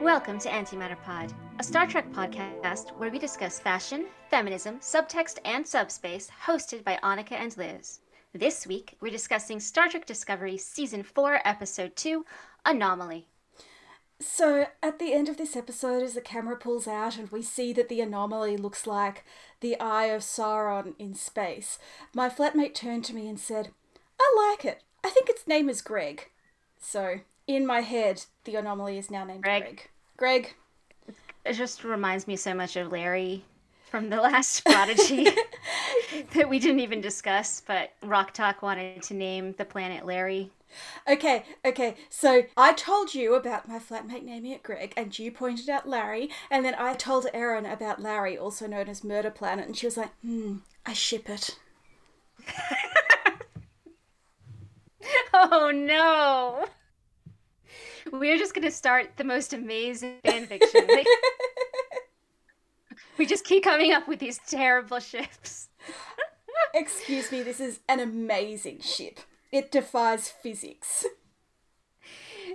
Welcome to Antimatter Pod, a Star Trek podcast where we discuss fashion, feminism, subtext, and subspace, hosted by Annika and Liz. This week, we're discussing Star Trek Discovery Season 4, Episode 2 Anomaly. So, at the end of this episode, as the camera pulls out and we see that the anomaly looks like the Eye of Sauron in space, my flatmate turned to me and said, I like it. I think its name is Greg. So, in my head, the anomaly is now named Greg. Greg. Greg. It just reminds me so much of Larry from the last Prodigy that we didn't even discuss, but Rok-Tahk wanted to name the planet Larry. Okay, okay. So I told you about my flatmate naming it Greg, and you pointed out Larry, and then I told Erin about Larry, also known as Murder Planet, and she was like, hmm, I ship it. Oh no! We're just gonna start the most amazing fan fiction. Like, we just keep coming up with these terrible ships. Excuse me, this is an amazing ship. It defies physics.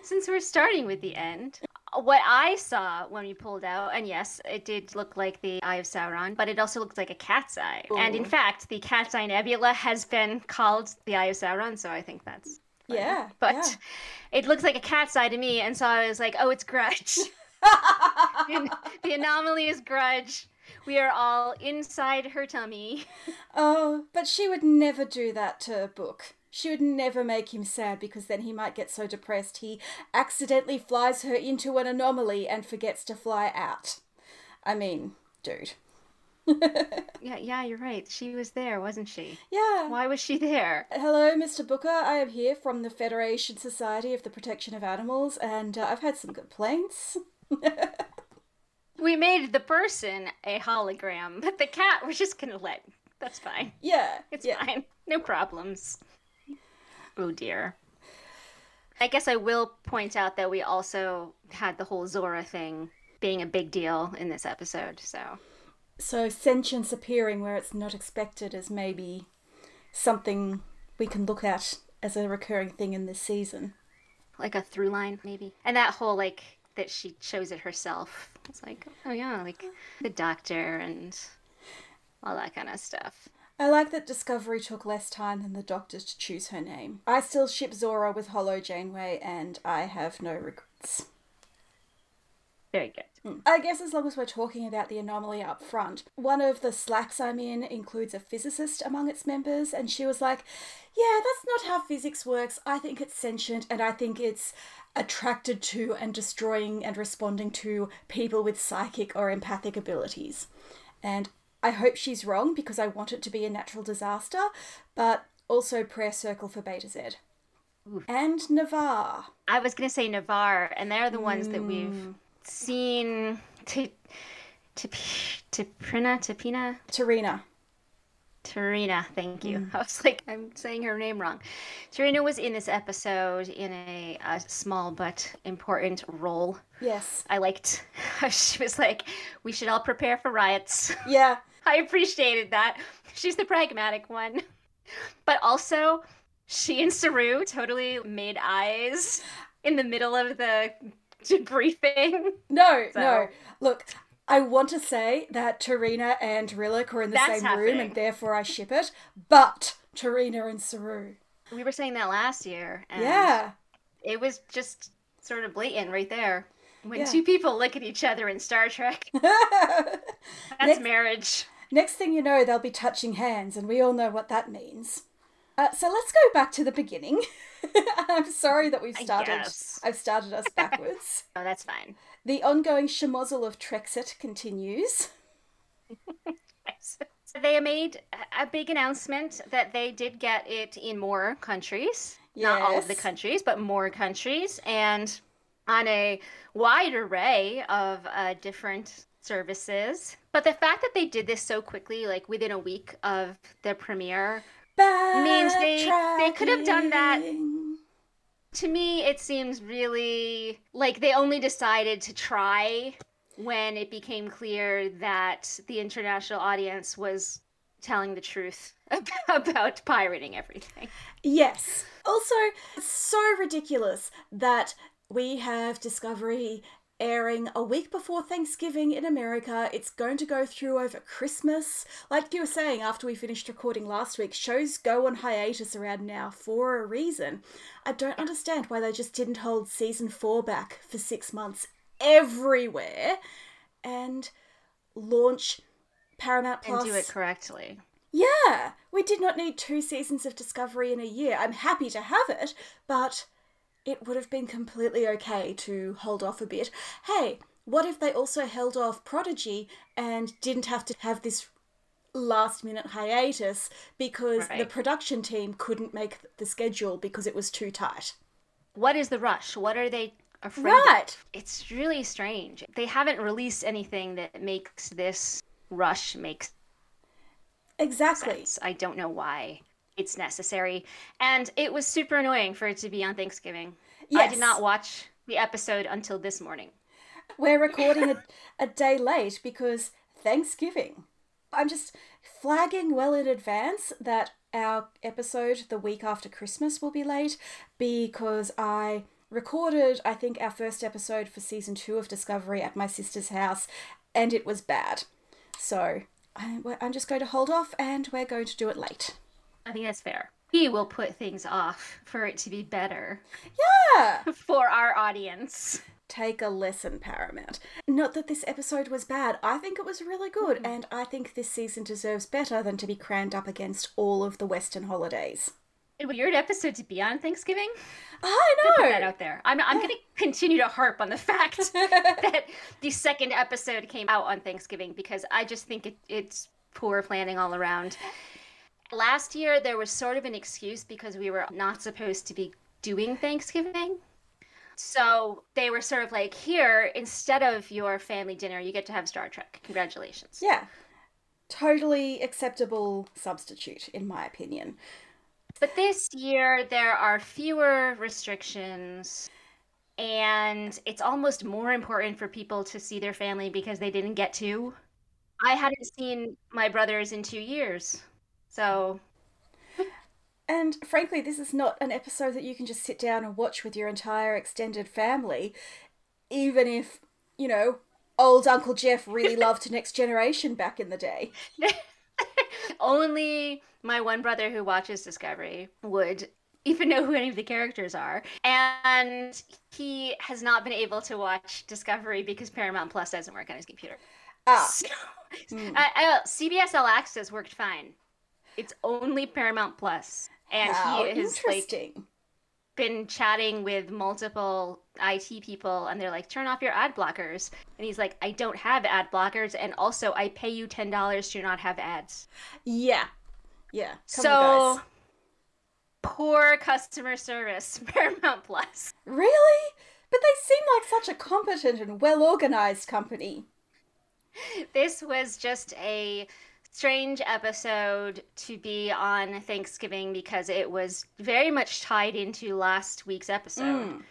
Since we're starting with the end, what I saw when we pulled out, and yes, it did look like the Eye of Sauron, but it also looked like a cat's eye. And in fact, the cat's eye nebula has been called the Eye of Sauron, so I think that's. fine. Yeah, But yeah. it looks like a cat's eye to me, and so I was like, oh, it's Grudge. The anomaly is Grudge. We are all inside her tummy. oh, but she would never do that to a Book. She would never make him sad because then he might get so depressed he accidentally flies her into an anomaly and forgets to fly out. I mean, dude. Yeah, yeah, you're right. She was there, wasn't she? Yeah. Why was she there? Hello, Mr. Booker. I am here from the Federation Society of the Protection of Animals, and uh, I've had some complaints. We made the person a hologram, but the cat we're just gonna let. That's fine. Yeah, It's yeah. fine. No problems. Oh dear. I guess I will point out that we also had the whole Zora thing being a big deal in this episode, so So sentience appearing where it's not expected is maybe something we can look at as a recurring thing in this season. like a through line maybe. And that whole like that she chose it herself. It's like, oh yeah, like the doctor and all that kind of stuff. I like that Discovery took less time than the Doctor to choose her name. I still ship Zora with Holo Janeway, and I have no regrets. Very good. Hmm. I guess as long as we're talking about the anomaly up front, one of the slacks I'm in includes a physicist among its members, and she was like, Yeah, that's not how physics works. I think it's sentient, and I think it's attracted to and destroying and responding to people with psychic or empathic abilities. And I hope she's wrong because I want it to be a natural disaster, but also prayer circle for Betazed. And Ni'Var. I was gonna say Ni'Var, and they're the ones that we've mm. seen to to to Prina to Pina T'Rina. T'Rina, thank you. Mm. I was like, I'm saying her name wrong. T'Rina was in this episode in a, a small but important role. Yes. I liked she was like, we should all prepare for riots. Yeah. I appreciated that. She's the pragmatic one. But also, she and Saru totally made eyes in the middle of the debriefing. No, So- no. Look, I want to say that T'Rina and Rillak are in the That's same room and therefore I ship it, but T'Rina and Saru. We were saying that last year. And Yeah. It was just sort of blatant right there. When Yeah. two people look at each other in Star Trek, that's Next- marriage. Next thing you know, they'll be touching hands, and we all know what that means. Uh, so let's go back to the beginning. I'm sorry that we've started. I've started us backwards. Oh, that's fine. the ongoing schmozzle of Trexit continues. They made a big announcement that they did get it in more countries. Not all of the countries, but more countries. And on a wide array of uh, different services. But the fact that they did this so quickly, like within a week of the premiere, Means they- they could have done that- to me, it seems really like they only decided to try when it became clear that the international audience was telling the truth about pirating everything. Yes. Also, so ridiculous that we have Discovery airing a week before Thanksgiving in America. It's going to go through over Christmas. Like you were saying after we finished recording last week, shows go on hiatus around now for a reason. I don't understand why they just didn't hold season four back for six months everywhere and launch Paramount Plus. And do it correctly. Yeah, we did not need two seasons of Discovery in a year. I'm happy to have it, but it would have been completely okay to hold off a bit. Hey, what if they also held off Prodigy and didn't have to have this last minute hiatus because right. the production team couldn't make the schedule because it was too tight? What is the rush? What are they afraid right. Of? It's really strange. They haven't released anything that makes this rush make Exactly. Sense. I don't know why it's necessary. And it was super annoying for it to be on Thanksgiving. Yes. I did not watch the episode until this morning. We're recording a, a day late because Thanksgiving. I'm just flagging well in advance that our episode the week after Christmas will be late because I recorded, I think, our first episode for season two of Discovery at my sister's house and it was bad. So I'm just going to hold off and we're going to do it late. I think that's fair. We will put things off for it to be better. Yeah! For our audience. Take a lesson, Paramount. Not that this episode was bad. I think it was really good, mm. and I think this season deserves better than to be crammed up against all of the Western holidays. A weird episode to be on Thanksgiving. I know. Put that out there. I'm, I'm going to continue to harp on the fact that the second episode came out on Thanksgiving because I just think it, it's poor planning all around. Last year, there was sort of an excuse because we were not supposed to be doing Thanksgiving. So they were sort of like, here, instead of your family dinner, you get to have Star Trek. Congratulations. Yeah. Totally acceptable substitute, in my opinion. But this year, there are fewer restrictions, and it's almost more important for people to see their family because they didn't get to. I hadn't seen my brothers in two years. So. And frankly, this is not an episode that you can just sit down and watch with your entire extended family, even if, you know, old Uncle Jeff really loved Next Generation back in the day. Only my one brother who watches Discovery would even know who any of the characters are. And he has not been able to watch Discovery because Paramount Plus doesn't work on his computer. Ah. So, mm. uh, CBS All Access worked fine. It's only Paramount Plus, and How he has like been chatting with multiple IT people, and they're like, "Turn off your ad blockers," and he's like, "I don't have ad blockers, and also I pay you ten dollars to not have ads." Yeah, yeah. Come so poor customer service, Paramount Plus. Really? But they seem like such a competent and well organized company. This was just a strange episode to be on Thanksgiving because it was very much tied into last week's episode. Mm.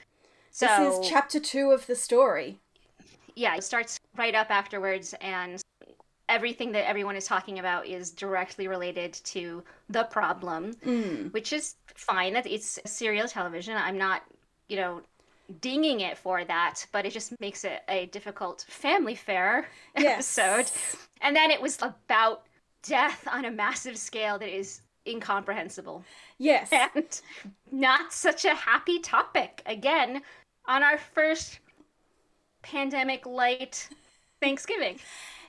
So, this is chapter two of the story. Yeah, it starts right up afterwards, and everything that everyone is talking about is directly related to the problem, mm. which is fine. That it's serial television. I'm not, you know, dinging it for that, but it just makes it a difficult family fare yes. episode. And then it was about death on a massive scale that is incomprehensible. Yes. And not such a happy topic. Again, on our first pandemic light Thanksgiving.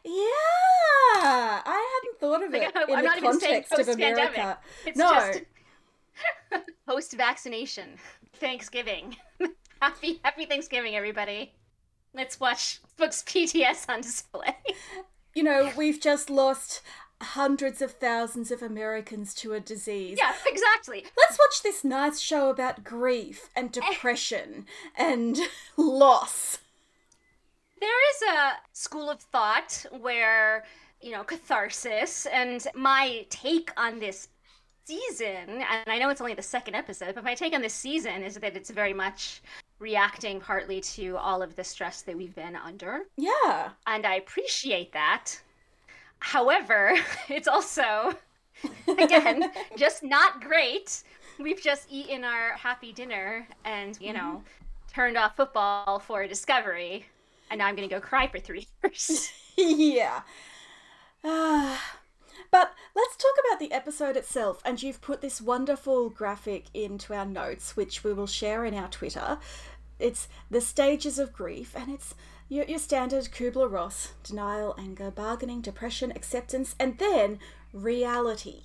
Yeah, I hadn't thought of it like, in I'm the context of America. It's no, post vaccination Thanksgiving. happy Happy Thanksgiving, everybody. Let's watch books PTS on display. You know, we've just lost hundreds of thousands of Americans to a disease. Yeah, exactly. Let's watch this nice show about grief and eh. depression and loss. There is a school of thought where, you know, catharsis and my take on this season, and I know it's only the second episode, but my take on this season is that it's very much reacting partly to all of the stress that we've been under. Yeah. And I appreciate that. However, it's also, again, just not great. We've just eaten our happy dinner and, you know, mm-hmm. turned off football for Discovery. And now I'm going to go cry for three years. yeah. Uh, but let's talk about the episode itself. And you've put this wonderful graphic into our notes, which we will share in our Twitter. It's the stages of grief, and it's your, your standard Kubler Ross denial, anger, bargaining, depression, acceptance, and then reality.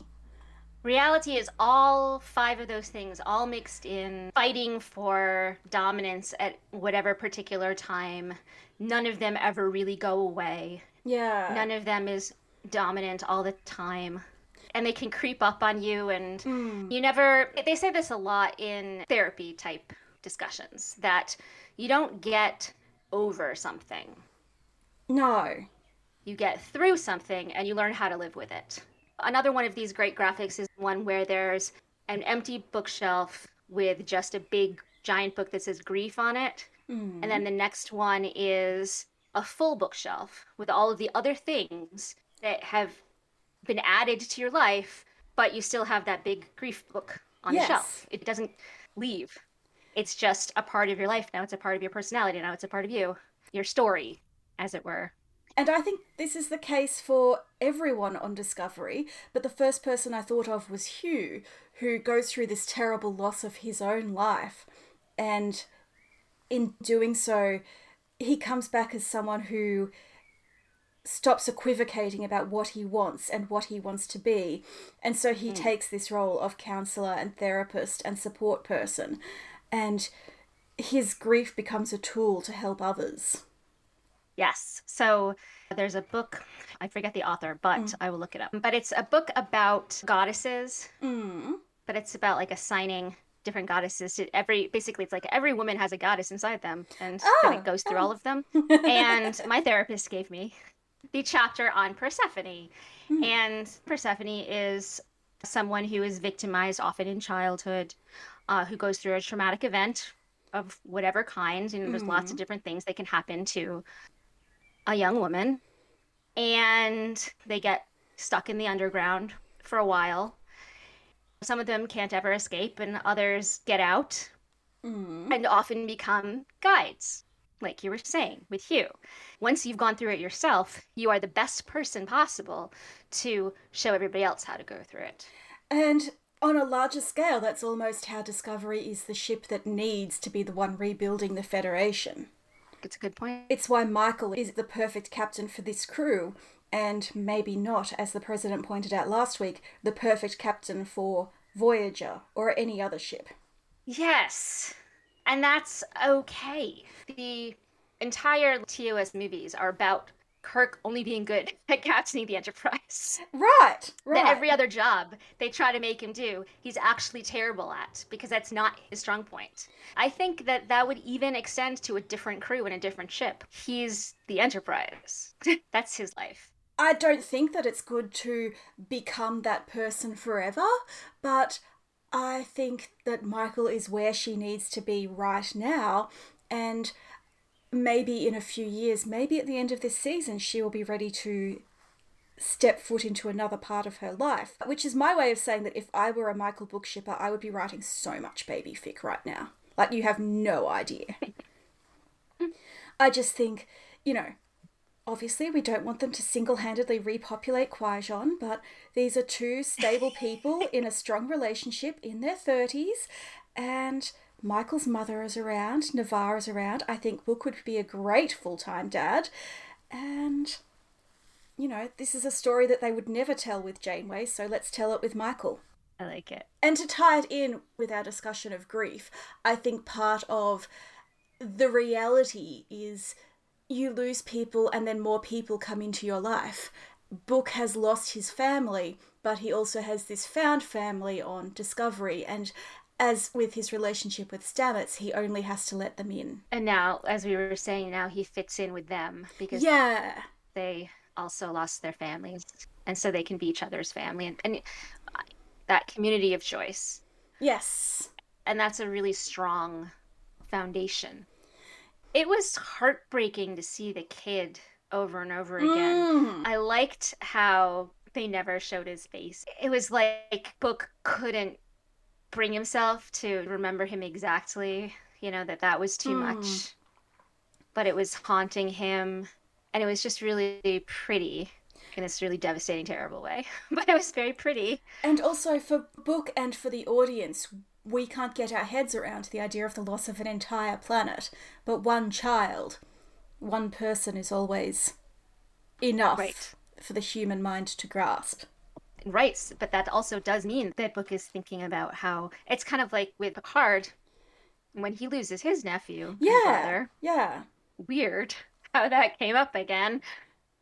Reality is all five of those things, all mixed in, fighting for dominance at whatever particular time. None of them ever really go away. Yeah. None of them is dominant all the time. And they can creep up on you, and mm. you never. They say this a lot in therapy type discussions that you don't get over something. No. You get through something and you learn how to live with it. Another one of these great graphics is one where there's an empty bookshelf with just a big giant book that says grief on it. Mm. And then the next one is a full bookshelf with all of the other things that have been added to your life, but you still have that big grief book on yes. the shelf. It doesn't leave. It's just a part of your life now. It's a part of your personality now. It's a part of you, your story, as it were. And I think this is the case for everyone on Discovery, but the first person I thought of was Hugh, who goes through this terrible loss of his own life. And in doing so, he comes back as someone who stops equivocating about what he wants and what he wants to be. And so he mm. takes this role of counselor and therapist and support person and his grief becomes a tool to help others. Yes. So there's a book, I forget the author, but mm. I will look it up. But it's a book about goddesses, mm. but it's about like assigning different goddesses to every basically it's like every woman has a goddess inside them and oh, then it goes through oh. all of them and my therapist gave me the chapter on persephone mm. and persephone is someone who is victimized often in childhood uh, who goes through a traumatic event of whatever kind. You know, there's mm-hmm. lots of mm-hmm. different things that can happen to a young woman. And they get stuck in the underground for a while. Some of them can't ever escape, and others get out mm-hmm. and often become guides, like you were saying with Hugh. Once you've gone through it yourself, you are the best person possible to show everybody else how to go through it. And on a larger scale, that's almost how Discovery is the ship that needs to be the one rebuilding the Federation. It's a good point. It's why Michael is the perfect captain for this crew, and maybe not, as the President pointed out last week, the perfect captain for Voyager or any other ship. Yes. And that's okay. The entire TOS movies are about Kirk only being good at captaining the Enterprise. Right, right. That every other job they try to make him do, he's actually terrible at because that's not his strong point. I think that that would even extend to a different crew in a different ship. He's the Enterprise. that's his life. I don't think that it's good to become that person forever, but I think that Michael is where she needs to be right now. And maybe in a few years, maybe at the end of this season, she will be ready to step foot into another part of her life. Which is my way of saying that if I were a Michael book shipper, I would be writing so much baby fic right now. Like, you have no idea. I just think, you know, obviously we don't want them to single handedly repopulate Kwejian, but these are two stable people in a strong relationship in their 30s, and Michael's mother is around, Ni'Var is around. I think Book would be a great full time dad. And, you know, this is a story that they would never tell with Janeway, so let's tell it with Michael. I like it. And to tie it in with our discussion of grief, I think part of the reality is you lose people and then more people come into your life. Book has lost his family, but he also has this found family on Discovery, and as with his relationship with Stamets, he only has to let them in. And now, as we were saying, now he fits in with them because yeah, they also lost their families, and so they can be each other's family, and, and that community of choice. Yes, and that's a really strong foundation. It was heartbreaking to see the kid over and over again. Mm. I liked how they never showed his face. It was like Book couldn't bring himself to remember him exactly, you know, that that was too mm. much. But it was haunting him and it was just really pretty in this really devastating, terrible way. but it was very pretty. And also for Book and for the audience, we can't get our heads around the idea of the loss of an entire planet, but one child, one person is always enough right. for the human mind to grasp. Right, but that also does mean that book is thinking about how it's kind of like with Picard when he loses his nephew. Yeah. Brother. Yeah. Weird how that came up again.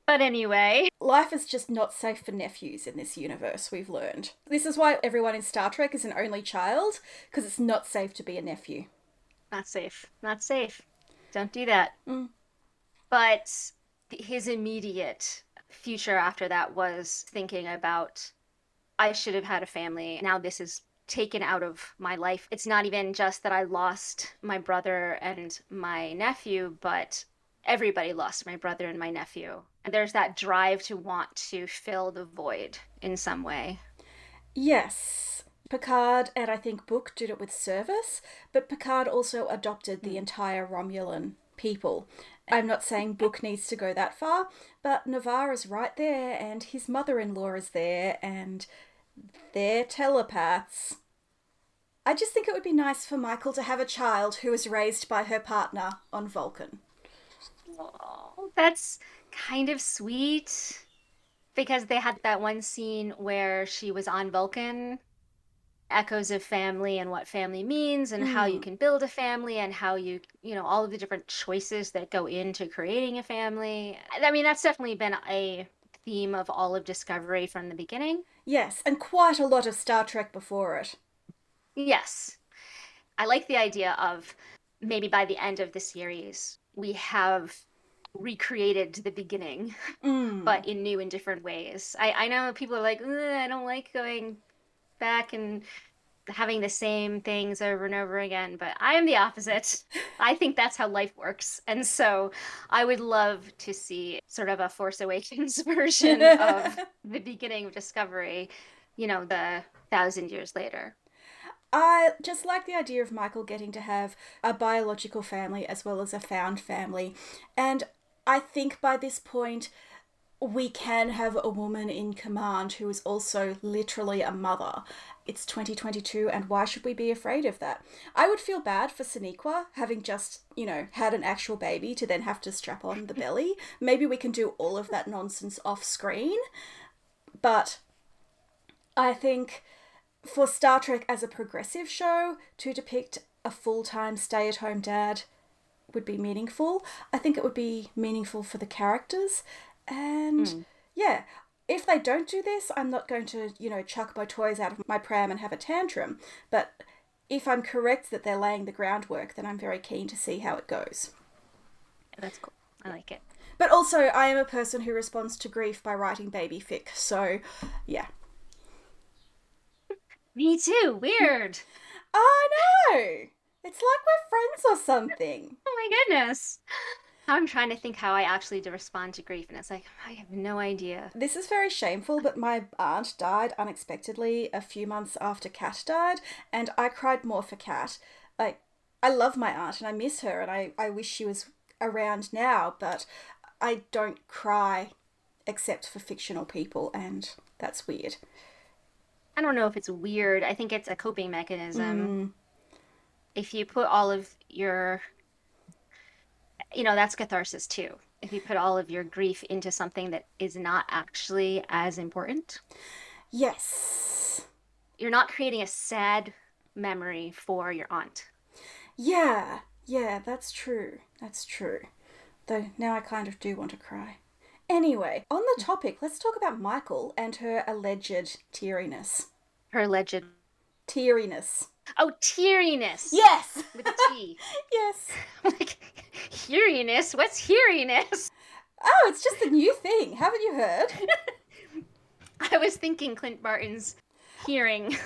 But anyway. Life is just not safe for nephews in this universe, we've learned. This is why everyone in Star Trek is an only child, because it's not safe to be a nephew. Not safe. Not safe. Don't do that. Mm. But his immediate future after that was thinking about I should have had a family. Now this is taken out of my life. It's not even just that I lost my brother and my nephew, but everybody lost my brother and my nephew. And there's that drive to want to fill the void in some way. Yes. Picard and I think Book did it with service, but Picard also adopted the hmm. entire Romulan people. I'm not saying Book needs to go that far, but Ni'Var is right there, and his mother in law is there, and they're telepaths. I just think it would be nice for Michael to have a child who was raised by her partner on Vulcan. Oh, that's kind of sweet because they had that one scene where she was on Vulcan echoes of family and what family means and mm. how you mm. can build a family and how you you know all of the different choices that go into creating a family i mean that's definitely been a theme of all of discovery from the beginning yes and quite a lot of star trek before it yes i like the idea of maybe by the end of the series we have recreated the beginning, mm. but in new and different ways. I, I know people are like, I don't like going back and having the same things over and over again, but I am the opposite. I think that's how life works. And so I would love to see sort of a Force Awakens version of the beginning of Discovery, you know, the thousand years later. I just like the idea of Michael getting to have a biological family as well as a found family. And I think by this point, we can have a woman in command who is also literally a mother. It's 2022, and why should we be afraid of that? I would feel bad for Sonequa having just, you know, had an actual baby to then have to strap on the belly. Maybe we can do all of that nonsense off screen. But I think for Star Trek as a progressive show, to depict a full time stay at home dad would be meaningful. I think it would be meaningful for the characters and mm. yeah, if they don't do this, I'm not going to, you know, chuck my toys out of my pram and have a tantrum. But if I'm correct that they're laying the groundwork, then I'm very keen to see how it goes. That's cool. I like it. But also, I am a person who responds to grief by writing baby fic, so yeah. Me too. Weird. I know. It's like we're friends or something. Oh my goodness. I'm trying to think how I actually respond to grief, and it's like I have no idea. This is very shameful, but my aunt died unexpectedly a few months after Kat died, and I cried more for Kat. Like I love my aunt and I miss her, and I I wish she was around now, but I don't cry except for fictional people, and that's weird. I don't know if it's weird. I think it's a coping mechanism. Mm. If you put all of your you know, that's catharsis too. If you put all of your grief into something that is not actually as important. Yes. You're not creating a sad memory for your aunt. Yeah, yeah, that's true. That's true. Though now I kind of do want to cry. Anyway, on the topic, let's talk about Michael and her alleged teariness. Her alleged teariness. Oh, teariness. Yes. With a T. yes. like, heariness? What's heariness? Oh, it's just a new thing. Haven't you heard? I was thinking Clint Barton's hearing.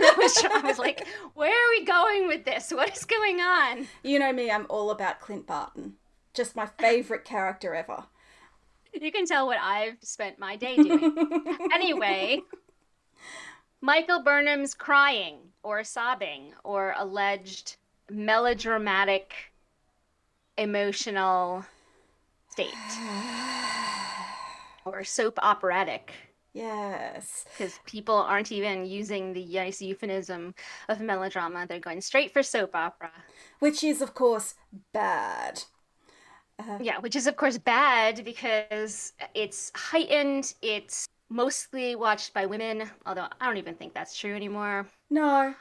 I, was, I was like, where are we going with this? What is going on? You know me, I'm all about Clint Barton. Just my favourite character ever. you can tell what I've spent my day doing. anyway, Michael Burnham's crying or sobbing or alleged melodramatic emotional state or soap operatic. Yes. Because people aren't even using the nice euphemism of melodrama. They're going straight for soap opera. Which is, of course, bad. Uh, yeah, which is, of course, bad because it's heightened, it's mostly watched by women, although I don't even think that's true anymore. No.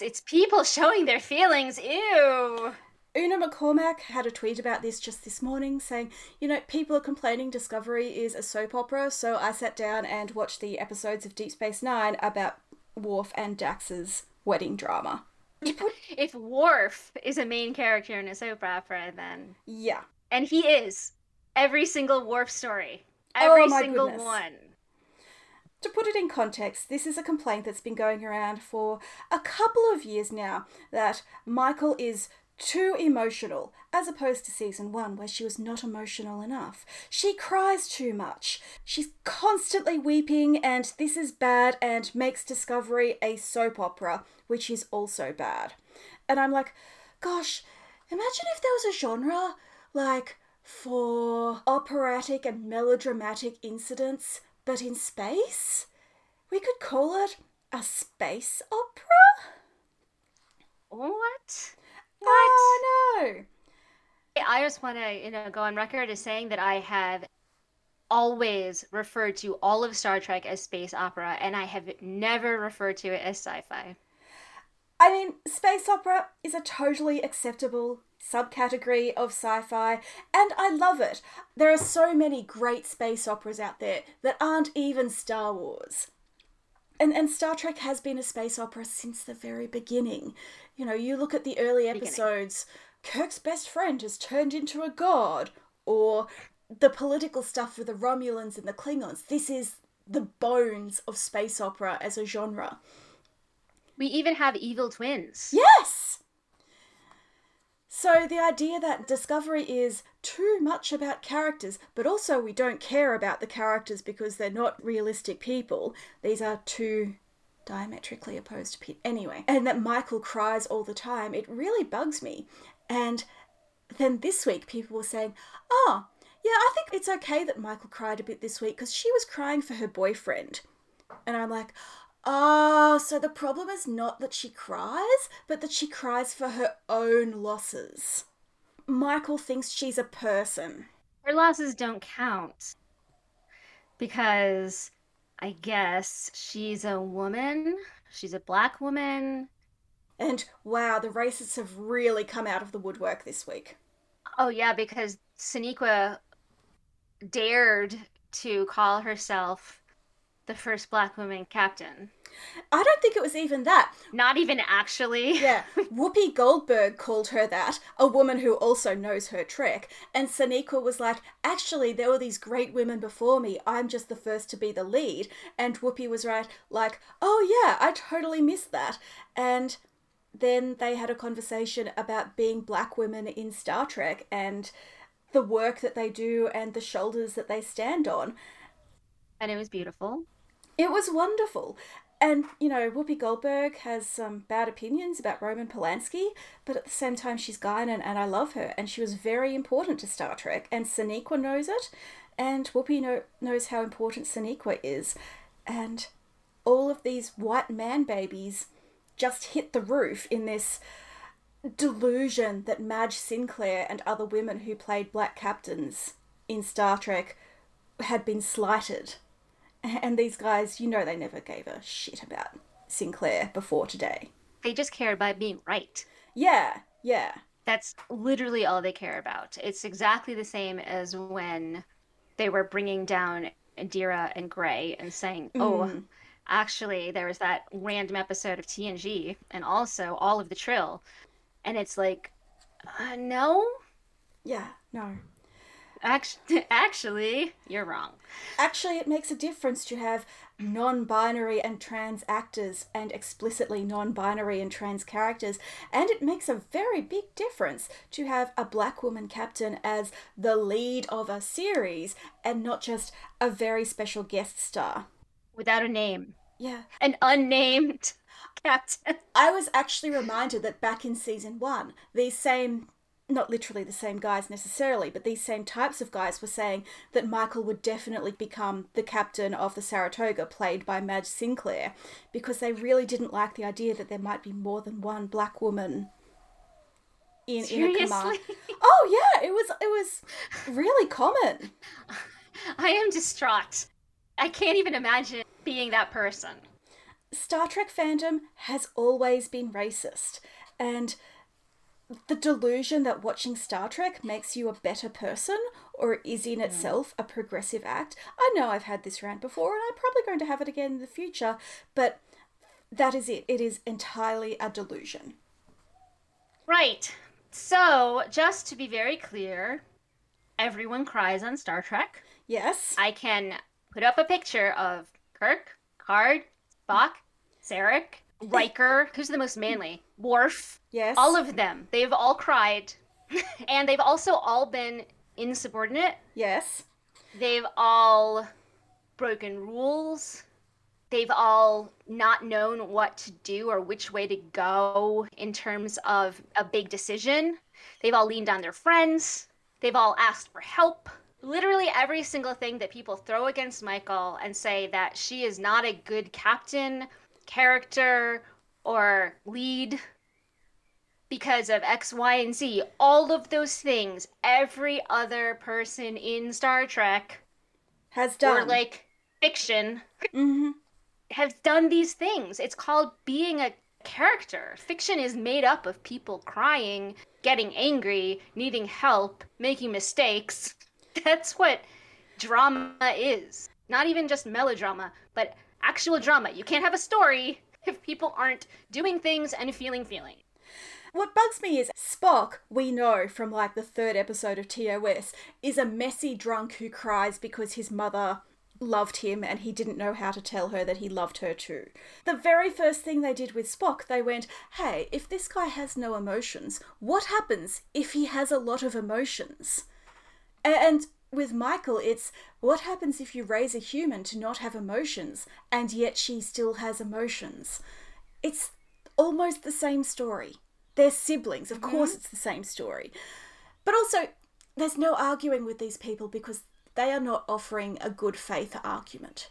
It's people showing their feelings. Ew. Una McCormack had a tweet about this just this morning saying, you know, people are complaining Discovery is a soap opera, so I sat down and watched the episodes of Deep Space Nine about Worf and Dax's wedding drama. If Worf is a main character in a soap opera, then. Yeah. And he is. Every single Worf story. Oh Every oh, single goodness. one. To put it in context, this is a complaint that's been going around for a couple of years now that Michael is too emotional, as opposed to season one, where she was not emotional enough. She cries too much. She's constantly weeping, and this is bad and makes Discovery a soap opera, which is also bad. And I'm like, gosh, imagine if there was a genre like for operatic and melodramatic incidents, but in space? We could call it a space opera? What? What? Oh no. I just want to, you know, go on record as saying that I have always referred to all of Star Trek as space opera, and I have never referred to it as sci-fi. I mean, space opera is a totally acceptable subcategory of sci-fi, and I love it. There are so many great space operas out there that aren't even Star Wars. And, and Star Trek has been a space opera since the very beginning. You know, you look at the early episodes, beginning. Kirk's best friend has turned into a god, or the political stuff with the Romulans and the Klingons. This is the bones of space opera as a genre. We even have evil twins. Yes! So the idea that Discovery is too much about characters, but also we don't care about the characters because they're not realistic people. These are two diametrically opposed people. Anyway, and that Michael cries all the time, it really bugs me. And then this week, people were saying, oh, yeah, I think it's okay that Michael cried a bit this week because she was crying for her boyfriend. And I'm like, Oh, so the problem is not that she cries, but that she cries for her own losses. Michael thinks she's a person. Her losses don't count. Because I guess she's a woman. She's a black woman. And wow, the racists have really come out of the woodwork this week. Oh, yeah, because Sonequa dared to call herself the first black woman captain. I don't think it was even that. Not even actually. yeah. Whoopi Goldberg called her that, a woman who also knows her Trek. And Sonequa was like, actually, there were these great women before me. I'm just the first to be the lead. And Whoopi was right, like, oh yeah, I totally missed that. And then they had a conversation about being black women in Star Trek and the work that they do and the shoulders that they stand on. And it was beautiful. It was wonderful. And, you know, Whoopi Goldberg has some bad opinions about Roman Polanski, but at the same time, she's Guinan and I love her. And she was very important to Star Trek. And Sonequa knows it. And Whoopi know, knows how important Sonequa is. And all of these white man babies just hit the roof in this delusion that Madge Sinclair and other women who played black captains in Star Trek had been slighted and these guys, you know, they never gave a shit about Sinclair before today. They just care about being right. Yeah, yeah. That's literally all they care about. It's exactly the same as when they were bringing down Adira and Gray and saying, oh, mm. actually, there was that random episode of TNG and also all of the Trill. And it's like, uh, no? Yeah, no. Actually, actually, you're wrong. Actually, it makes a difference to have non binary and trans actors and explicitly non binary and trans characters. And it makes a very big difference to have a black woman captain as the lead of a series and not just a very special guest star. Without a name. Yeah. An unnamed captain. I was actually reminded that back in season one, these same not literally the same guys necessarily, but these same types of guys were saying that Michael would definitely become the captain of the Saratoga, played by Madge Sinclair, because they really didn't like the idea that there might be more than one black woman in, in a command. Oh yeah, it was it was really common. I am distraught. I can't even imagine being that person. Star Trek fandom has always been racist, and the delusion that watching Star Trek makes you a better person or is in hmm. itself a progressive act. I know I've had this rant before and I'm probably going to have it again in the future, but that is it. It is entirely a delusion. Right. So, just to be very clear, everyone cries on Star Trek. Yes. I can put up a picture of Kirk, Picard, Spock, Sarek, Riker, who's the most manly? Worf. Yes. All of them. They've all cried. and they've also all been insubordinate. Yes. They've all broken rules. They've all not known what to do or which way to go in terms of a big decision. They've all leaned on their friends. They've all asked for help. Literally every single thing that people throw against Michael and say that she is not a good captain character or lead because of X, Y, and Z. All of those things, every other person in Star Trek has done. Or like fiction mm-hmm. has done these things. It's called being a character. Fiction is made up of people crying, getting angry, needing help, making mistakes. That's what drama is. Not even just melodrama, but actual drama. You can't have a story if people aren't doing things and feeling feelings. What bugs me is Spock, we know from like the third episode of TOS, is a messy drunk who cries because his mother loved him and he didn't know how to tell her that he loved her too. The very first thing they did with Spock, they went, hey, if this guy has no emotions, what happens if he has a lot of emotions? And with Michael, it's what happens if you raise a human to not have emotions and yet she still has emotions? It's almost the same story. They're siblings, of mm-hmm. course, it's the same story. But also, there's no arguing with these people because they are not offering a good faith argument.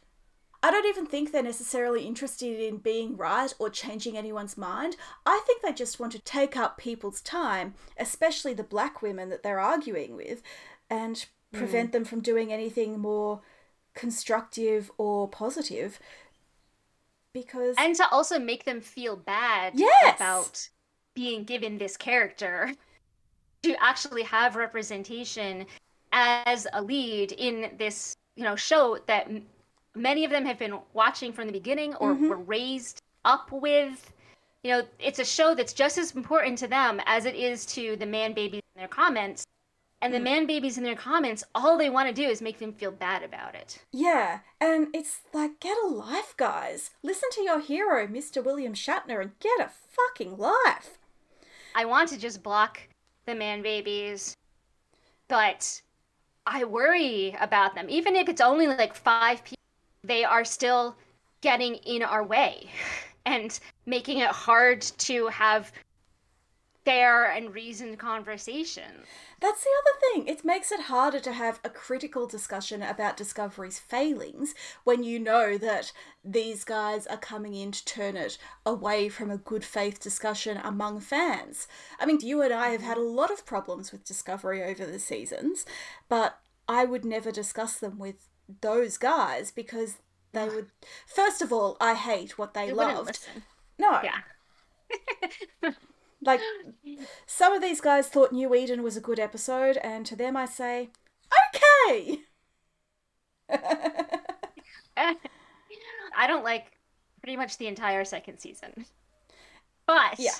I don't even think they're necessarily interested in being right or changing anyone's mind. I think they just want to take up people's time, especially the black women that they're arguing with, and prevent mm. them from doing anything more constructive or positive because and to also make them feel bad yes! about being given this character to actually have representation as a lead in this you know show that m- many of them have been watching from the beginning or mm-hmm. were raised up with you know it's a show that's just as important to them as it is to the man babies in their comments and the mm. man babies in their comments, all they want to do is make them feel bad about it. Yeah, and it's like, get a life, guys. Listen to your hero, Mr. William Shatner, and get a fucking life. I want to just block the man babies, but I worry about them. Even if it's only like five people, they are still getting in our way and making it hard to have fair and reasoned conversation. That's the other thing. It makes it harder to have a critical discussion about Discovery's failings when you know that these guys are coming in to turn it away from a good faith discussion among fans. I mean, you and I have had a lot of problems with Discovery over the seasons, but I would never discuss them with those guys because they would. First of all, I hate what they loved. No. Yeah. Like, some of these guys thought New Eden was a good episode, and to them I say, okay! I don't like pretty much the entire second season. But yeah.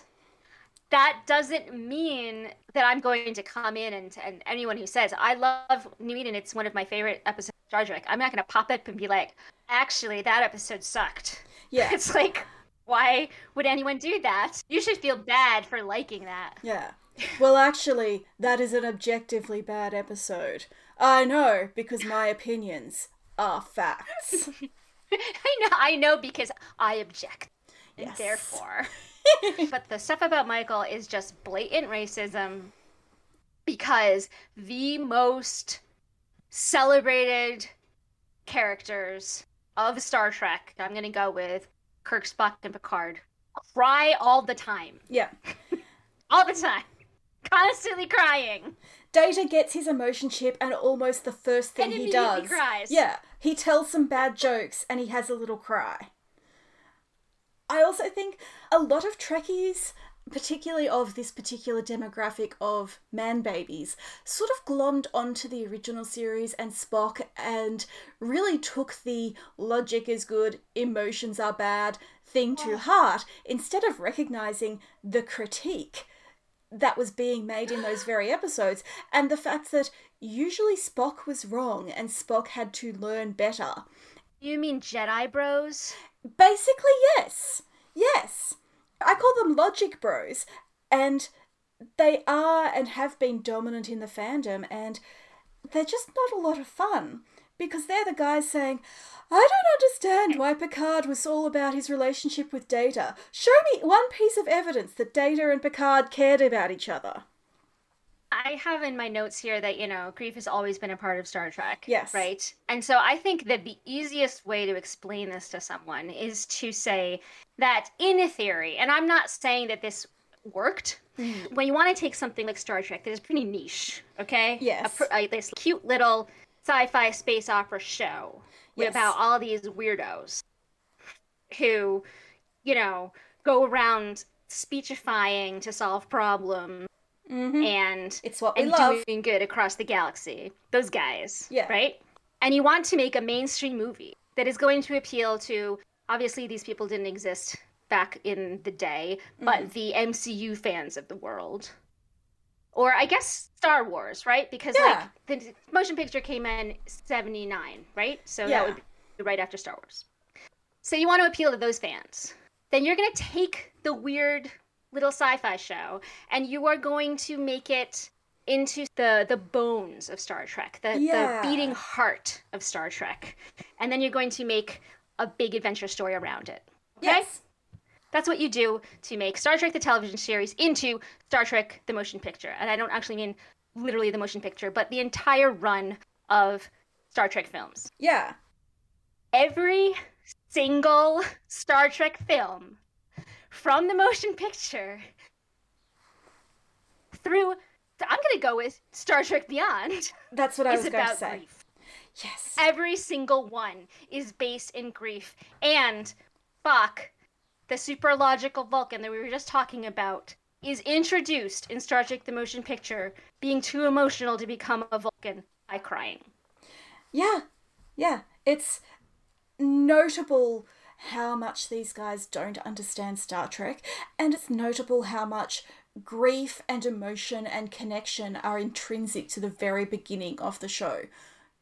that doesn't mean that I'm going to come in and, and anyone who says I love New Eden, it's one of my favorite episodes of Star Trek. I'm not going to pop up and be like, actually, that episode sucked. Yeah. It's like, why would anyone do that? You should feel bad for liking that. Yeah. Well, actually, that is an objectively bad episode. I know, because my opinions are facts. I know, I know because I object. And Yes. therefore. but the stuff about Michael is just blatant racism because the most celebrated characters of Star Trek, I'm going to go with Kirk, Spock, and Picard, cry all the time. yeah. All the time. Constantly crying. Data gets his emotion chip, and almost the first thing he does. cries. Yeah, he tells some bad jokes and he has a little cry. I also think a lot of Trekkies, particularly of this particular demographic of man babies, sort of glommed onto the original series and Spock and really took the logic is good, emotions are bad thing to oh. heart instead of recognizing the critique that was being made in those very episodes and the fact that usually Spock was wrong and Spock had to learn better. You mean Jedi bros? Basically, yes. Yes. I call them logic bros, and they are and have been dominant in the fandom, and they're just not a lot of fun because they're the guys saying, I don't understand why Picard was all about his relationship with Data. Show me one piece of evidence that Data and Picard cared about each other. I have in my notes here that, you know, grief has always been a part of Star Trek. Yes. Right? And so I think that the easiest way to explain this to someone is to say that in a theory, and I'm not saying that this worked, when you want to take something like Star Trek that is pretty niche, okay? Yes. A, uh, this cute little sci fi space opera show Yes. about all these weirdos who, you know, go around speechifying to solve problems Mm-hmm. and It's what we and love. doing good across the galaxy. Those guys. Yeah. Right? And you want to make a mainstream movie that is going to appeal to obviously these people didn't exist back in the day, but Mm-hmm. the MCU fans of the world. Or I guess Star Wars, right? Because Yeah. like the motion picture came in 79, right? So Yeah. that would be right after Star Wars. So you want to appeal to those fans. Then you're going to take the weird little sci-fi show and you are going to make it into the the bones of Star Trek, the, Yeah. the beating heart of Star Trek. And then you're going to make a big adventure story around it. Okay? Yes. That's what you do to make Star Trek the television series into Star Trek the motion picture. And I don't actually mean literally the motion picture, but the entire run of Star Trek films. Yeah. Every single Star Trek film from the motion picture through I'm to go with Star Trek Beyond That's what I was going to say. grief. Yes. Every single one is based in grief. And Spock, the super logical Vulcan that we were just talking about, is introduced in Star Trek the Motion Picture being too emotional to become a Vulcan by crying. Yeah, yeah. It's notable how much these guys don't understand Star Trek, and it's notable how much grief and emotion and connection are intrinsic to the very beginning of the show.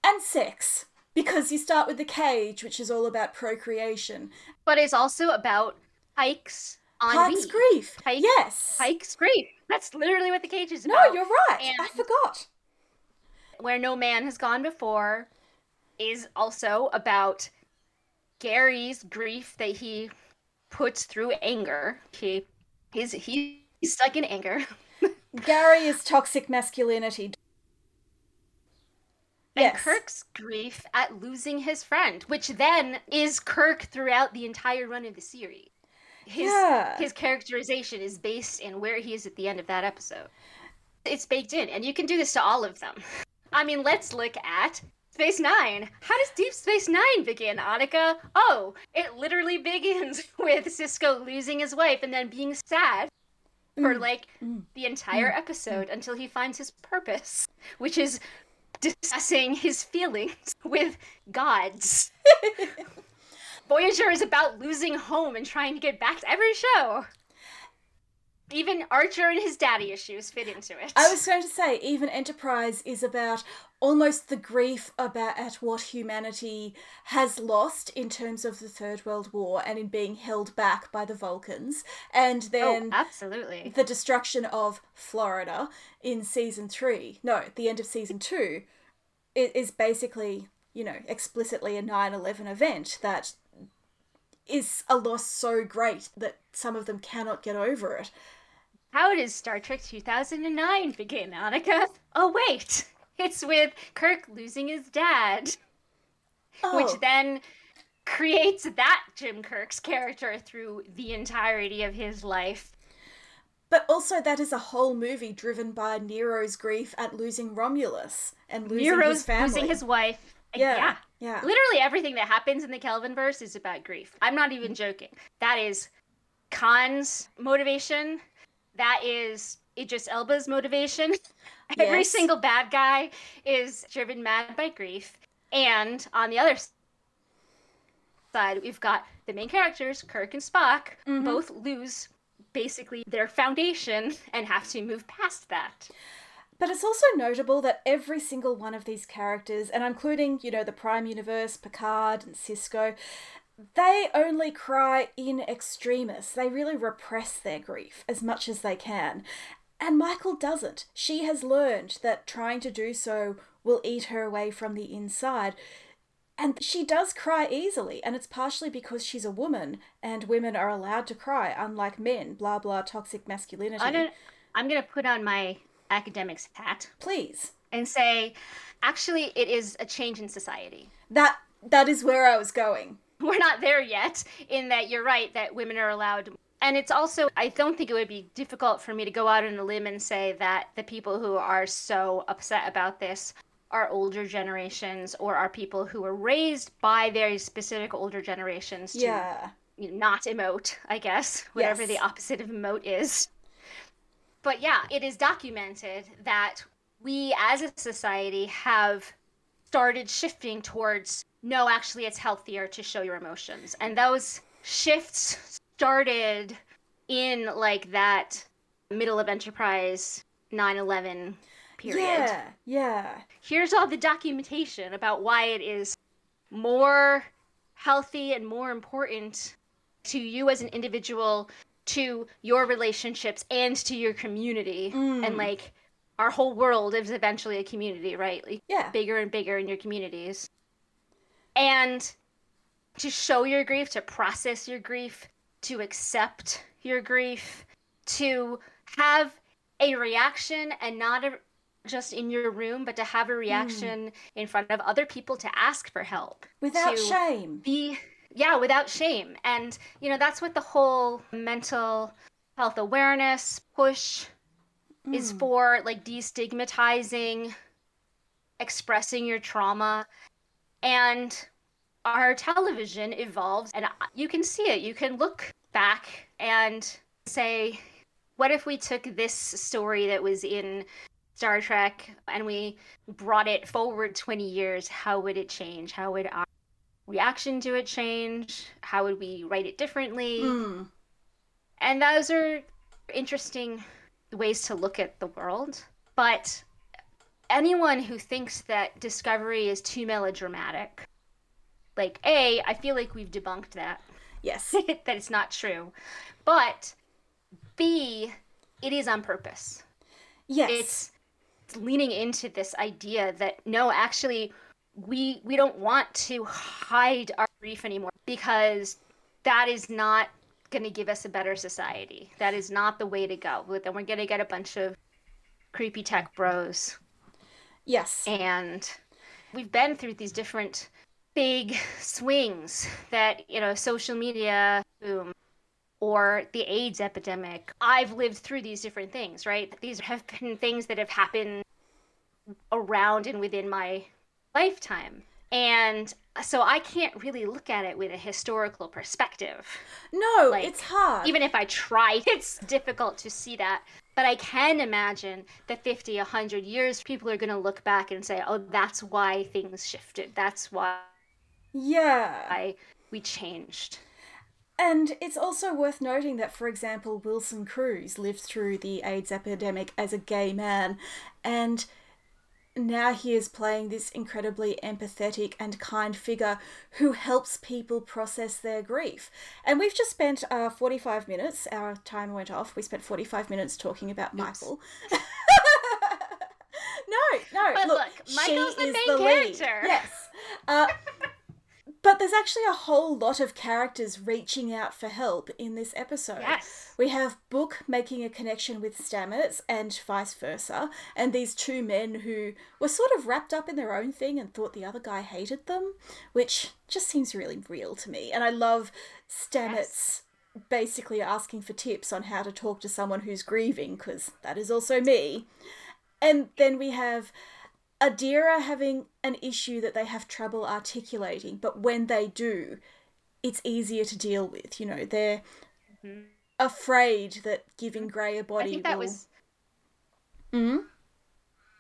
And sex. Because you start with the cage, which is all about procreation. But it's also about Pike's on Pike's grief. Pike- yes. Pike's grief. That's literally what the cage is No, you're right. I forgot. Where No Man Has Gone Before is also about Gary's grief that he puts through anger. He he's he's stuck in anger. Gary is toxic masculinity. And Yes. Kirk's grief at losing his friend, which then is Kirk throughout the entire run of the series. His Yeah. his characterization is based in where he is at the end of that episode. It's baked in, and you can do this to all of them. I mean, let's look at Space Nine. How does Deep Space Nine begin, Annika? Oh, it literally begins with Sisko losing his wife and then being sad for mm. like mm. the entire mm. episode until he finds his purpose, which is discussing his feelings with gods. Voyager is about losing home and trying to get back to every show. Even Archer and his daddy issues fit into it. I was going to say, even Enterprise is about almost the grief about at what humanity has lost in terms of the Third World War and in being held back by the Vulcans, and oh, then oh, absolutely the destruction of Florida in season three. No, the end of season two it is basically you know explicitly a 9-11 event that is a loss so great that some of them cannot get over it how does Star Trek 2009 begin, Annika? Oh, wait. It's with Kirk losing his dad. Oh. Which then creates that Jim Kirk's character through the entirety of his life. But also, that is a whole movie driven by Nero's grief at losing Romulus and losing Nero's his family. losing his wife. Yeah, yeah, yeah. Literally everything that happens in the Kelvin verse is about grief. I'm not even joking. That is Khan's motivation that is Idris Elba's motivation. Yes. Every single bad guy is driven mad by grief. And on the other side, we've got the main characters, Kirk and Spock, mm-hmm. both lose basically their foundation and have to move past that. But it's also notable that every single one of these characters, and including, you know, the Prime Universe, Picard and Sisko, they only cry in extremis. They really repress their grief as much as they can. And Michael doesn't. She has learned that trying to do so will eat her away from the inside. And she does cry easily, and it's partially because she's a woman, and women are allowed to cry, unlike men. Blah blah, toxic masculinity. I don't. I'm gonna put on my academics hat, please, and say, actually, it is a change in society. That that is where I was going. we're not there yet in that you're right that women are allowed and it's also i don't think it would be difficult for me to go out on a limb and say that the people who are so upset about this are older generations or are people who were raised by very specific older generations to yeah. not emote i guess whatever yes. the opposite of emote is but yeah it is documented that we as a society have started shifting towards no, actually, it's healthier to show your emotions. And those shifts started in like that middle of Enterprise 9 11 period. Yeah, yeah. Here's all the documentation about why it is more healthy and more important to you as an individual, to your relationships, and to your community. Mm. And like our whole world is eventually a community, right? Like yeah. bigger and bigger in your communities and to show your grief, to process your grief, to accept your grief, to have a reaction and not a, just in your room, but to have a reaction mm. in front of other people to ask for help. Without shame. Be yeah, without shame. And you know, that's what the whole mental health awareness push mm. is for, like destigmatizing expressing your trauma and our television evolves and you can see it you can look back and say what if we took this story that was in Star Trek and we brought it forward 20 years how would it change how would our reaction to it change? How would we write it differently? Mm. and those are interesting ways to look at the world. But anyone who thinks that discovery is too melodramatic like a i feel like we've debunked that. Yes. That it's not true. But b it is on purpose. Yes. It's, it's leaning into this idea that no actually we we don't want to hide our grief anymore because that is not going to give us a better society that is not the way to go then we're going to get a bunch of creepy tech bros Yes. And we've been through these different big swings that, you know, social media boom or the AIDS epidemic. I've lived through these different things, right? These have been things that have happened around and within my lifetime. And so I can't really look at it with a historical perspective. No, like, it's hard. Even if I try, it's difficult to see that. But I can imagine that 50, 100 years, people are going to look back and say, oh, that's why things shifted. That's why. Yeah. Why we changed. And it's also worth noting that, for example, Wilson Cruz lived through the AIDS epidemic as a gay man, and now he is playing this incredibly empathetic and kind figure who helps people process their grief. And we've just spent uh, 45 minutes, our time went off, we spent 45 minutes talking about Michael. no, no, but look, look Michael's the main the character. Lead. Yes. Uh, but there's actually a whole lot of characters reaching out for help in this episode. Yes. We have Book making a connection with Stamets and vice versa, and these two men who were sort of wrapped up in their own thing and thought the other guy hated them, which just seems really real to me. And I love Stamets yes. basically asking for tips on how to talk to someone who's grieving, because that is also me. And then we have Adira having an issue that they have trouble articulating, but when they do, it's easier to deal with. You know, they're mm-hmm. afraid that giving Gray a body I think that will... was. Hmm.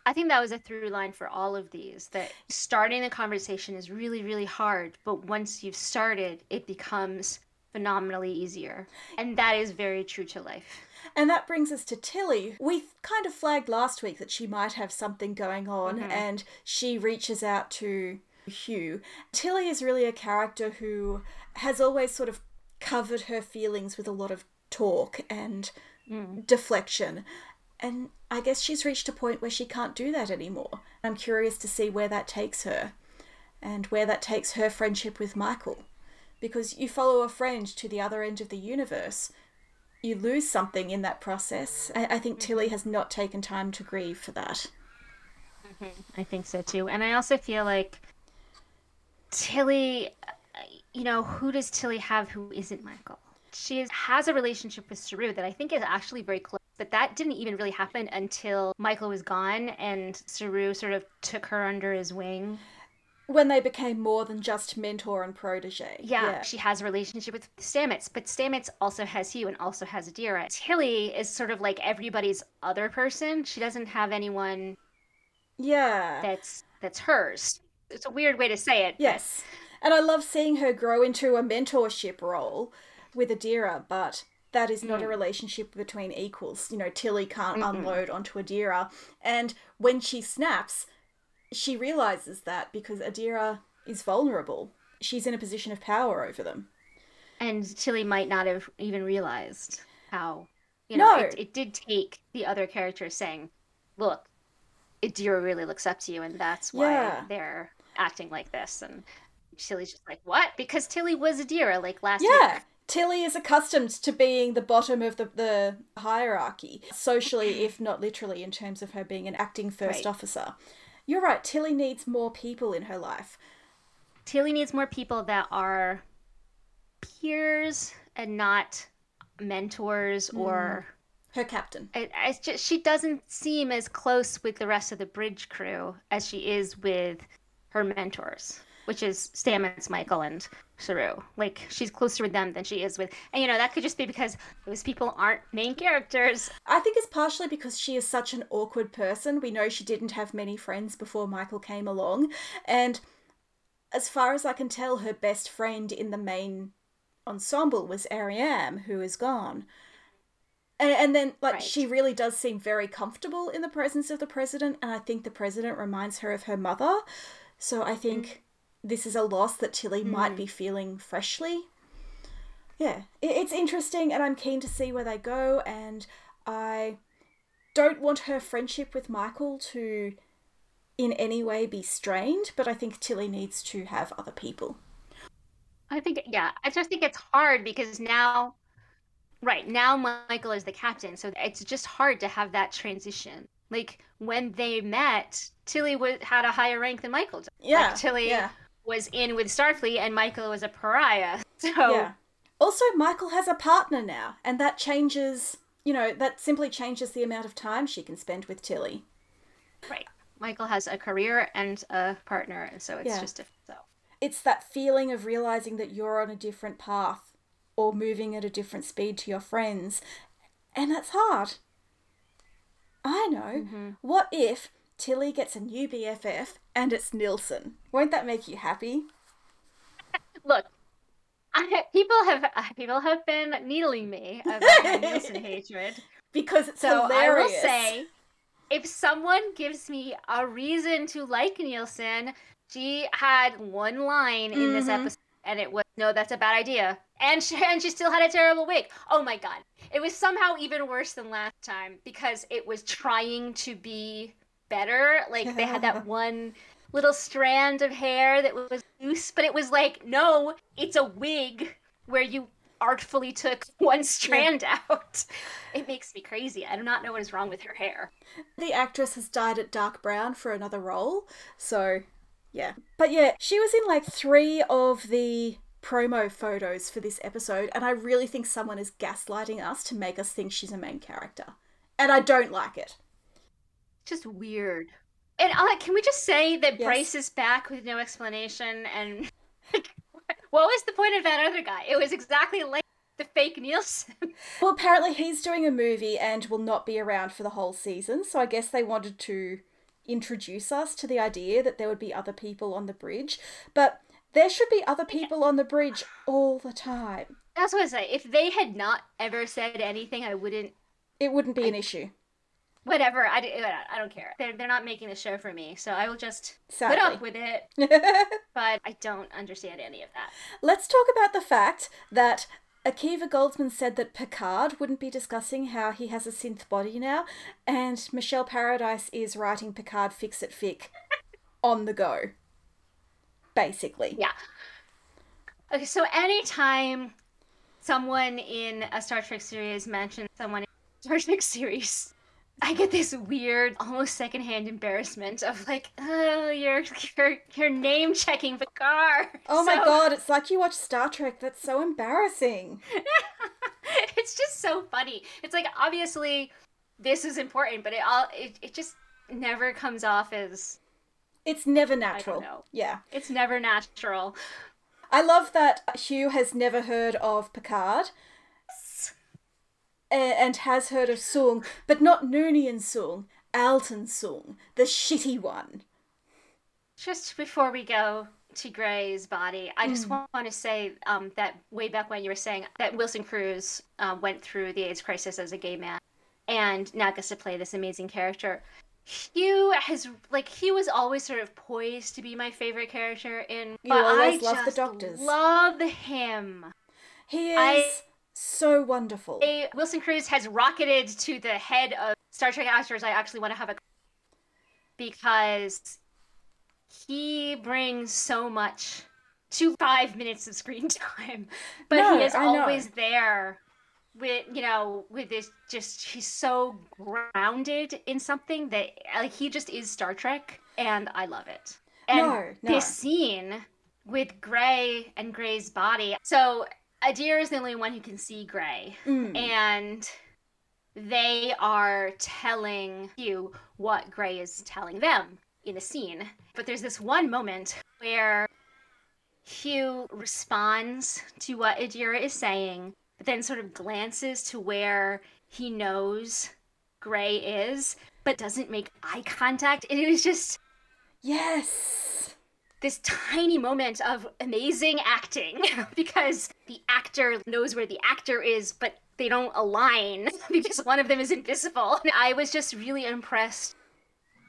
I think that was a through line for all of these. That starting the conversation is really, really hard, but once you've started, it becomes phenomenally easier, and that is very true to life. And that brings us to Tilly. We kind of flagged last week that she might have something going on, mm-hmm. and she reaches out to Hugh. Tilly is really a character who has always sort of covered her feelings with a lot of talk and mm. deflection. And I guess she's reached a point where she can't do that anymore. I'm curious to see where that takes her and where that takes her friendship with Michael. Because you follow a friend to the other end of the universe, you lose something in that process. I, I think Tilly has not taken time to grieve for that. Mm-hmm. I think so too. And I also feel like Tilly, you know, who does Tilly have who isn't Michael? She is, has a relationship with Saru that I think is actually very close, but that didn't even really happen until Michael was gone and Saru sort of took her under his wing when they became more than just mentor and protege. Yeah, yeah, she has a relationship with Stamets, but Stamets also has Hugh and also has Adira. Tilly is sort of like everybody's other person. She doesn't have anyone. Yeah. That's that's hers. It's a weird way to say it. Yes, but... and I love seeing her grow into a mentorship role with Adira, but that is not mm. a relationship between equals. You know, Tilly can't Mm-mm. unload onto Adira, and when she snaps she realizes that because Adira is vulnerable. She's in a position of power over them. And Tilly might not have even realized how. You know, no. it, it did take the other characters saying, look, Adira really looks up to you, and that's why yeah. they're acting like this. And Tilly's just like, what? Because Tilly was Adira, like last yeah. week. Tilly is accustomed to being the bottom of the, the hierarchy, socially, if not literally, in terms of her being an acting first right. officer. You're right. Tilly needs more people in her life. Tilly needs more people that are peers and not mentors mm. or her captain. It, it's just she doesn't seem as close with the rest of the bridge crew as she is with her mentors which is Stamets, Michael, and Saru. Like she's closer with them than she is with, and you know that could just be because those people aren't main characters. I think it's partially because she is such an awkward person. We know she didn't have many friends before Michael came along, and as far as I can tell, her best friend in the main ensemble was Airiam, who is gone. And, and then, like, right. she really does seem very comfortable in the presence of the president, and I think the president reminds her of her mother. So I think mm this is a loss that Tilly mm. might be feeling freshly. Yeah, it's interesting, and I'm keen to see where they go. And I don't want her friendship with Michael to in any way be strained, but I think Tilly needs to have other people. I think, yeah, I just think it's hard because now, right, now Michael is the captain, so it's just hard to have that transition. Like when they met, Tilly was, had a higher rank than Michael. Yeah, like, Tilly yeah was in with Starfleet and Michael was a pariah. So yeah. Also, Michael has a partner now, and that changes. You know, that simply changes the amount of time she can spend with Tilly. Right. Michael has a career and a partner, and so it's yeah. just different. So it's that feeling of realizing that you're on a different path or moving at a different speed to your friends, and that's hard. I know. Mm-hmm. What if Tilly gets a new BFF and it's Nielsen. Won't that make you happy? Look, I, people have uh, people have been needling me about Nielsen hatred. because it's So hilarious. I will say, if someone gives me a reason to like Nielsen, she had one line in this Mhm. episode, and it was, "No, that's a bad idea," and she and she still had a terrible wig. Oh my god, it was somehow even worse than last time because it was trying to be better. Like they had that one little strand of hair that was loose, but it was like, no, it's a wig where you artfully took one strand out. It makes me crazy. I do not know what is wrong with her hair. the actress has dyed it dark brown for another role, so yeah. But yeah, she was in like three of the promo photos for this episode, and I really think someone is gaslighting us to make us think she's a main character. And I don't like it. Just weird. And uh, can we just say that Yes. Bryce is back with no explanation? And what was the point of that other guy? It was exactly like the fake Nielsen. Well, apparently he's doing a movie and will not be around for the whole season, so I guess they wanted to introduce us to the idea that there would be other people on the bridge. But there should be other people on the bridge all the time. That's what I say. If they had not ever said anything, I wouldn't. It wouldn't be an issue. Whatever. I, don't care. They're, they're not making the show for me, so I will just Sadly. put up with it. But I don't understand any of that. Let's talk about the fact that Akiva Goldsman said that Picard wouldn't be discussing how he has a synth body now, and Michelle Paradise is writing Picard Fix It Fic on the go. Basically. Yeah. Okay, so anytime someone in a Star Trek series mentions someone in a Star Trek series, I get this weird, almost secondhand embarrassment of like, oh, you're you're, you're name checking Picard. Oh my god, it's like you watch Star Trek. That's so embarrassing. it's just so funny. It's like obviously this is important, but it all it, it just never comes off as It's never natural. know. Yeah. it's never natural. I love that Hugh has never heard of Picard and has heard of Soong, but not Noonien Soong, Altan Soong, the shitty one. Just before we go to Gray's body, I just want to say um, that way back when you were saying that Wilson Cruz um, went through the AIDS crisis as a gay man and now gets to play this amazing character. Hugh has like Hugh was always sort of poised to be my favorite character in. You but always I love the doctors. Love him. He is I- so wonderful. A, Wilson Cruz has rocketed to the head of Star Trek actors. I actually want to have a because he brings so much to five minutes of screen time, but No, he is I know. always there with you know with this just he's so grounded in something that like he just is Star Trek and I love it. And No, no. this scene with Gray and Gray's body. So Adir is the only one who can see Gray Mm. and they are telling you what Gray is telling them in a scene. But there's this one moment where Hugh responds to what Adira is saying, but then sort of glances to where he knows Gray is, but doesn't make eye contact. And it was just Yes. This tiny moment of amazing acting because the actor knows where the actor is, but they don't align because one of them is invisible. I was just really impressed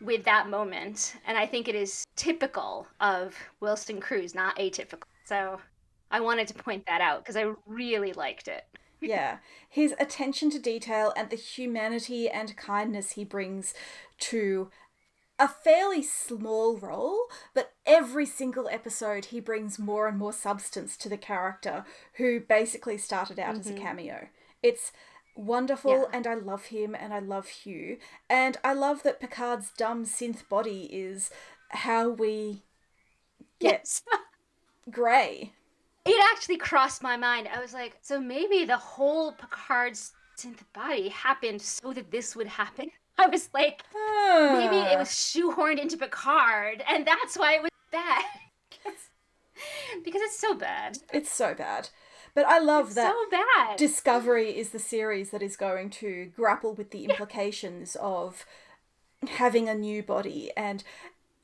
with that moment, and I think it is typical of Wilson Cruz, not atypical. So I wanted to point that out because I really liked it. Yeah. His attention to detail and the humanity and kindness he brings to a fairly small role, but every single episode he brings more and more substance to the character who basically started out as a mm-hmm. cameo. It's wonderful Yeah. and I love him and I love Hugh. And I love that Picard's dumb synth body is how we get Yes. Gray. It actually crossed my mind. I was like, so maybe the whole Picard's synth body happened so that this would happen. I was like, maybe it was ah. shoehorned into Picard, and that's why it was bad. because it's so bad. It's so bad. But I love It's that so bad. Discovery is the series that is going to grapple with the implications of having a new body and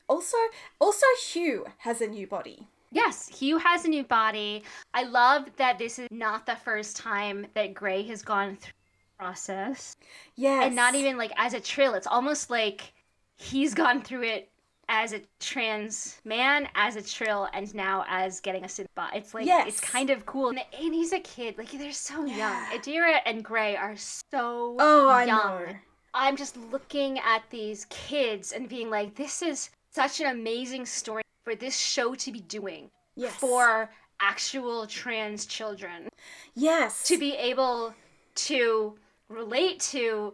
also also Hugh has a new body. Yes, Hugh has a new body. I love that this is not the first time that Gray has gone through process. Yes. And not even like as a trill. It's almost like he's gone through it as a trans man, as a trill, and now as getting a synth bot. It's like Yes. it's kind of cool. And, and he's a kid. Like they're so young. Adira and Gray are so Oh, I young. know. I'm just looking at these kids and being like, this is such an amazing story for this show to be doing Yes. for actual trans children Yes. to be able to relate to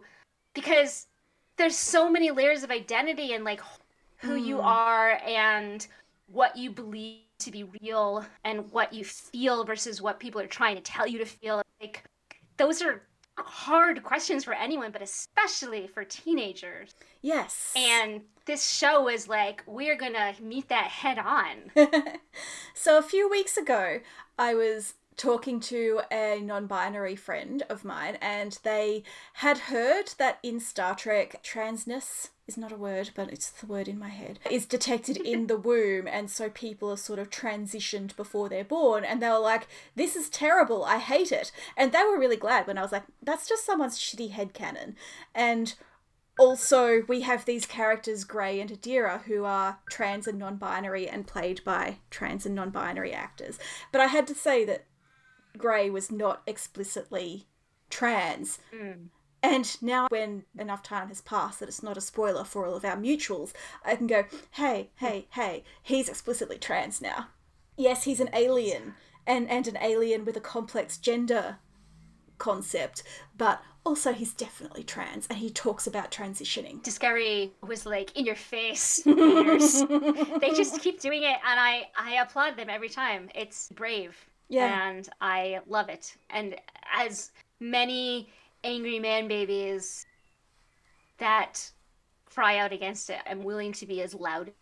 because there's so many layers of identity and like who you Mm. are and what you believe to be real and what you feel versus what people are trying to tell you to feel like those are hard questions for anyone but especially for teenagers Yes. and this show is like we're gonna meet that head on so a few weeks ago, I was talking to a non-binary friend of mine and they had heard that in Star Trek transness is not a word but it's the word in my head is detected in the womb and so people are sort of transitioned before they're born and they were like this is terrible I hate it. And they were really glad when I was like that's just someone's shitty headcanon and also we have these characters Gray and Adira who are trans and non-binary and played by trans and non-binary actors. But I had to say that Gray was not explicitly trans Mm. and now when enough time has passed that it's not a spoiler for all of our mutuals I can go hey hey hey he's explicitly trans now yes he's an alien and and an alien with a complex gender concept but also he's definitely trans and he talks about transitioning Discovery was like in your face. they just keep doing it, and I I applaud them every time. It's brave, Yeah. and I love it. And as many angry man babies that cry out against it, I'm willing to be as loud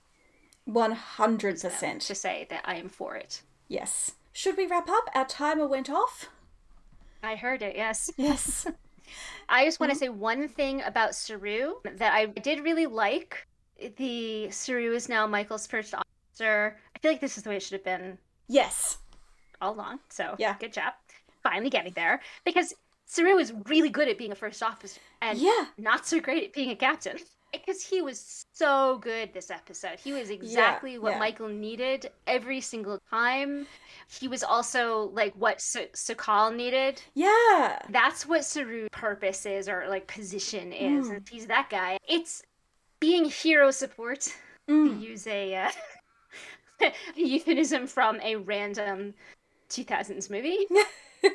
100% to say that I am for it. yes should we wrap up our timer went off I heard it. Yes. yes I just want to mm-hmm. say one thing about Saru that I did really like. The Saru is now Michael's first officer. I feel like this is the way it should have been yes all along. So Yeah. good job. Finally getting there. Because Saru is really good at being a first officer and yeah not so great at being a captain. Because he was so good this episode. He was exactly what yeah. Michael needed every single time. He was also like what Su- Su'Kal needed. yeah That's what Saru's purpose is or like position is. Mm. and He's that guy. It's being hero support to Mm. use a, uh, a euphemism from a random 2000s movie.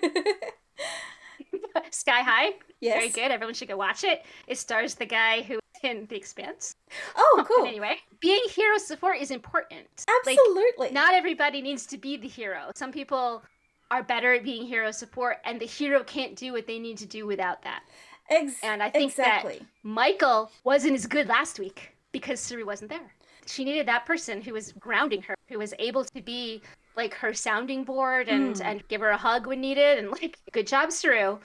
Sky High. yes Very good. Everyone should go watch it. It stars the guy who in The Expanse. oh cool But anyway, being hero support is important. Like, absolutely not everybody needs to be the hero. Some people are better at being hero support, and the hero can't do what they need to do without that. Ex- And I think exactly that Michael wasn't as good last week because Saru wasn't there. She needed that person who was grounding her, who was able to be like her sounding board and Mm. and give her a hug when needed. And like, good job, Saru.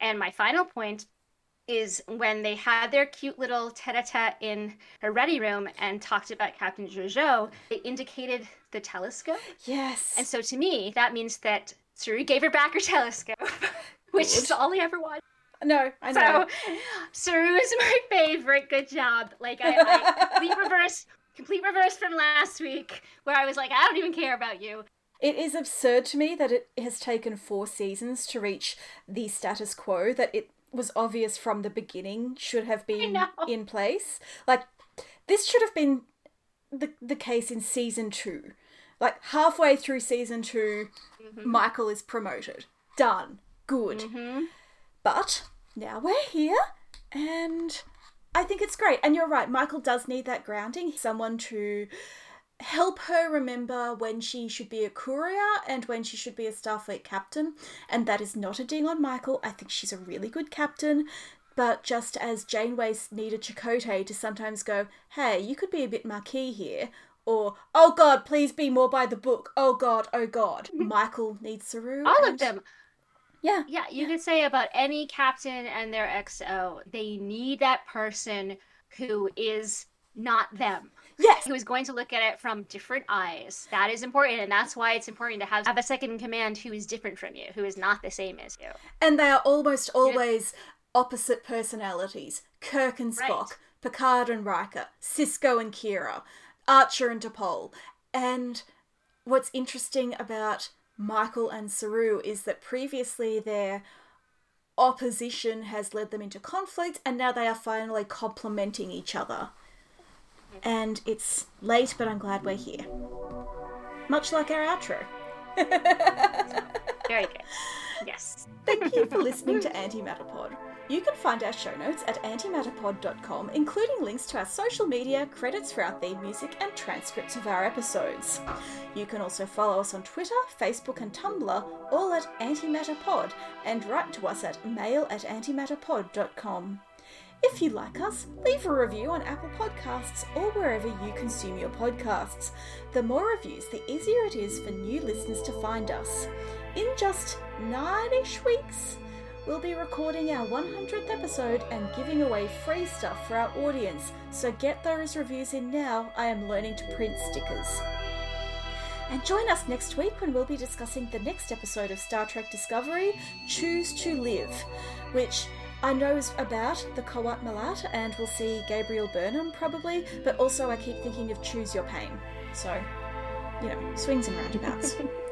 And my final point is when they had their cute little tete-a-tete in her ready room and talked about Captain Jojo, they indicated the telescope. yes And so to me, that means that Saru gave her back her telescope, which is all he ever wanted. no i know So, Saru is my favorite. Good job. Like I, I complete reverse, complete reverse from last week, where I was like, I don't even care about you. It is absurd to me that it has taken four seasons to reach the status quo that it was obvious from the beginning should have been in place. Like this should have been the the case in season 2. Like halfway through season 2, Michael is promoted. Done. Good. Mm-hmm. But now we're here and I think it's great. And you're right, Michael does need that grounding, someone to help her remember when she should be a courier and when she should be a Starfleet captain. And that is not a ding on Michael. I think she's a really good captain. But just as Janeway needed Chakotay to sometimes go, hey, you could be a bit marquee here, or, oh god, please be more by the book, oh god, oh god. Michael needs Saru. All of them. Yeah. Yeah, you could say about any captain and their XO, they need that person who is not them. Yes. He was going to look at it from different eyes. That is important, and that's why it's important to have, have a second in command who is different from you, who is not the same as you. And they are almost always opposite personalities. Kirk and Spock, Right. Picard and Riker, Sisko and Kira, Archer and T'Pol. And what's interesting about Michael and Saru is that previously their opposition has led them into conflict, and now they are finally complementing each other. And it's late, but I'm glad we're here. Much like our outro. Very good. Yes. Thank you for listening to Antimatterpod. You can find our show notes at antimatterpod.com, including links to our social media, credits for our theme music, and transcripts of our episodes. You can also follow us on Twitter, Facebook, and Tumblr, all at Antimatterpod, and write to us at mail at antimatterpod.com. If you like us, leave a review on Apple Podcasts or wherever you consume your podcasts. The more reviews, the easier it is for new listeners to find us. In just nine ish weeks, we'll be recording our 100th episode and giving away free stuff for our audience, so get those reviews in now. I am learning to print stickers. And join us next week when we'll be discussing the next episode of Star Trek Discovery, Choose to Live, which I know about the Qowat Milat, and we'll see Gabriel Burnham probably, but also I keep thinking of Choose Your Pain. So, you know, swings and roundabouts.